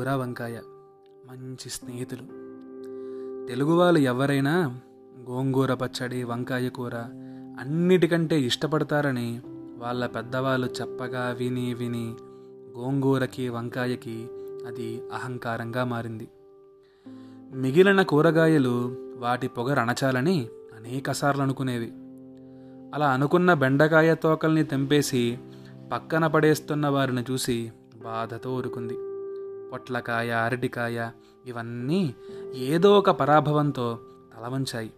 కూర వంకాయ. మంచి స్నేహితులు. తెలుగు వాళ్ళు ఎవరైనా గోంగూర పచ్చడి వంకాయ కూర అన్నిటికంటే ఇష్టపడతారని వాళ్ళ పెద్దవాళ్ళు చెప్పగా విని విని గోంగూరకి వంకాయకి అది అహంకారంగా మారింది. మిగిలిన కూరగాయలు వాటి పొగ రణచాలని అనేకసార్లు అనుకునేవి. అలా అనుకున్న బెండకాయ తోకల్ని తెంపేసి పక్కన పడేస్తున్న వారిని చూసి బాధతో ఊరుకుంది. పొట్లకాయ అరటికాయ ఇవన్నీ ఏదో ఒక పరాభవంతో తలవంచాయి.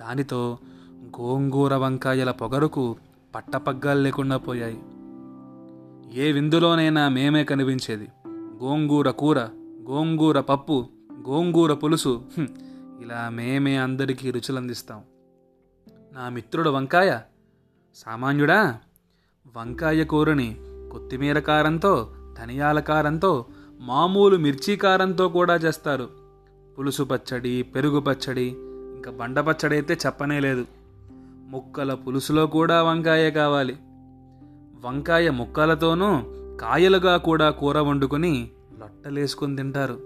దానితో గోంగూర వంకాయల పొగరుకు పట్టపగ్గాలు లేకుండా పోయాయి. ఏ విందులోనైనా మేమే కనిపించేది. గోంగూర కూర గోంగూర పప్పు గోంగూర పులుసు ఇలా మేమే అందరికీ రుచులందిస్తాం. నా మిత్రుడు వంకాయ సామాన్యుడా? వంకాయ కూరని కొత్తిమీర కారంతో ధనియాల కారంతో మామూలు మిర్చి కారంతో కూడా చేస్తారు. పులుసు పచ్చడి పెరుగు పచ్చడి ఇంకా బండ పచ్చడి అయితే చెప్పనే లేదు. ముక్కల పులుసులో కూడా వంకాయ కావాలి. వంకాయ ముక్కలతోనూ కాయలుగా కూడా కూర వండుకొని లొట్టలేసుకొని తింటారు.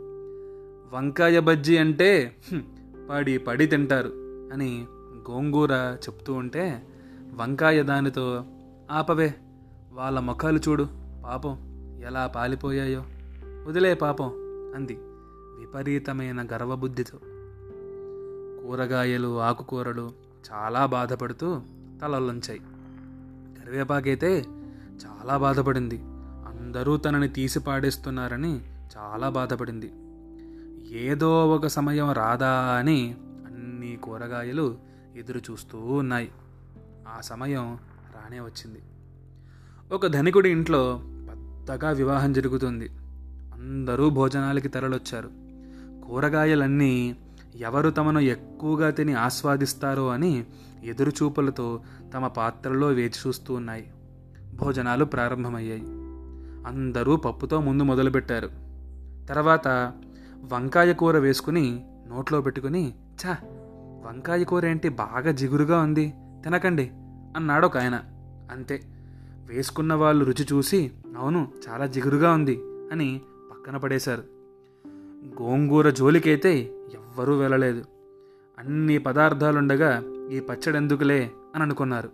వంకాయ బజ్జీ అంటే పడి పడి తింటారు అని గోంగూర చెప్తూ ఉంటే వంకాయ దానితో ఆపవే వాళ్ళ ముఖాలు చూడు పాపం ఎలా పాలిపోయాయో. వదిలే పాపం అంది. విపరీతమైన గర్వబుద్ధితో. కూరగాయలు ఆకుకూరలు చాలా బాధపడుతూ తలొల్లంచాయి కరివేపాకైతే చాలా బాధపడింది. అందరూ తనని తీసి పాడేస్తున్నారని చాలా బాధపడింది. ఏదో ఒక సమయం రాదా అని అన్ని కూరగాయలు ఎదురు చూస్తూ ఉన్నాయి. ఆ సమయం రానే వచ్చింది. ఒక ధనికుడి ఇంట్లో పెద్దగా వివాహం జరుగుతుంది. అందరూ భోజనాలకి తరలొచ్చారు. కూరగాయలన్నీ ఎవరు తమను ఎక్కువగా తిని ఆస్వాదిస్తారో అని ఎదురుచూపులతో తమ పాత్రలో వేచి చూస్తూ ఉన్నాయి. భోజనాలు ప్రారంభమయ్యాయి. అందరూ పప్పుతో ముందు మొదలుపెట్టారు. తర్వాత వంకాయ కూర వేసుకుని నోట్లో పెట్టుకుని ఛా వంకాయ కూర ఏంటి బాగా జిగురుగా ఉంది? తినకండి అన్నాడు ఒక ఆయన. అంతే. వేసుకున్న వాళ్ళు రుచి చూసి అవును చాలా జిగురుగా ఉంది అని పక్కన పడేశారు గోంగూర జోలికైతే ఎవ్వరూ వెళ్ళలేదు. అన్ని పదార్థాలుండగా ఈ పచ్చడి ఎందుకులే అని అనుకున్నారు.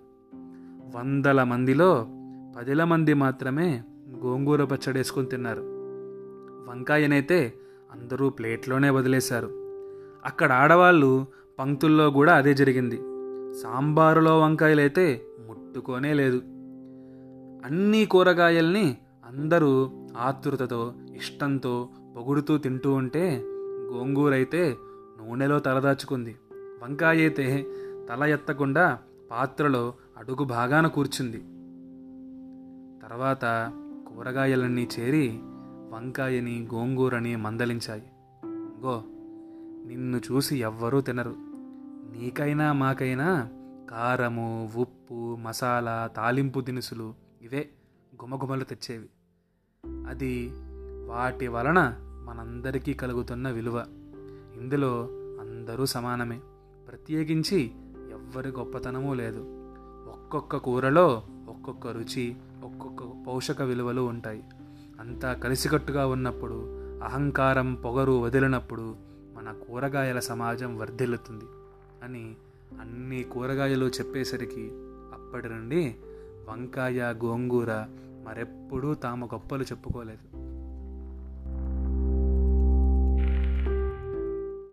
వందల మందిలో పదిల మంది మాత్రమే గోంగూర పచ్చడి వేసుకొని తిన్నారు. వంకాయనైతే అందరూ ప్లేట్లోనే వదిలేశారు. అక్కడ ఆడవాళ్ళు పంక్తుల్లో కూడా అదే జరిగింది. సాంబారులో వంకాయలైతే ముట్టుకోనే లేదు. అన్ని కూరగాయల్ని అందరూ ఆతృతతో ఇష్టంతో పొగుడుతూ తింటూ ఉంటే గోంగూర అయితే నూనెలో తలదాచుకుంది. వంకాయ అయితే తల ఎత్తకుండా పాత్రలో అడుగు భాగాన కూర్చుంది. తర్వాత కూరగాయలన్నీ చేరి వంకాయని గోంగూరని మందలించాయి. గో నిన్ను చూసి ఎవ్వరూ తినరు. నీకైనా మాకైనా కారము ఉప్పు మసాలా తాలింపు దినుసులు ఇవే గుమగుమలు తెచ్చేవి. అది వాటి వలన మనందరికీ కలుగుతున్న విలువ. ఇందులో అందరూ సమానమే. ప్రత్యేకించి ఎవ్వరి గొప్పతనమూ లేదు. ఒక్కొక్క కూరలో ఒక్కొక్క రుచి ఒక్కొక్క పోషక విలువలు ఉంటాయి. అంతా కలిసికట్టుగా ఉన్నప్పుడు అహంకారం పొగరు వదిలినప్పుడు మన కూరగాయల సమాజం వర్ధిల్లుతుంది అని అన్ని కూరగాయలు చెప్పేసరికి అప్పటి నుండి వంకాయ గోంగూర మరెప్పుడూ తాము గొప్పలు చెప్పుకోలేదు.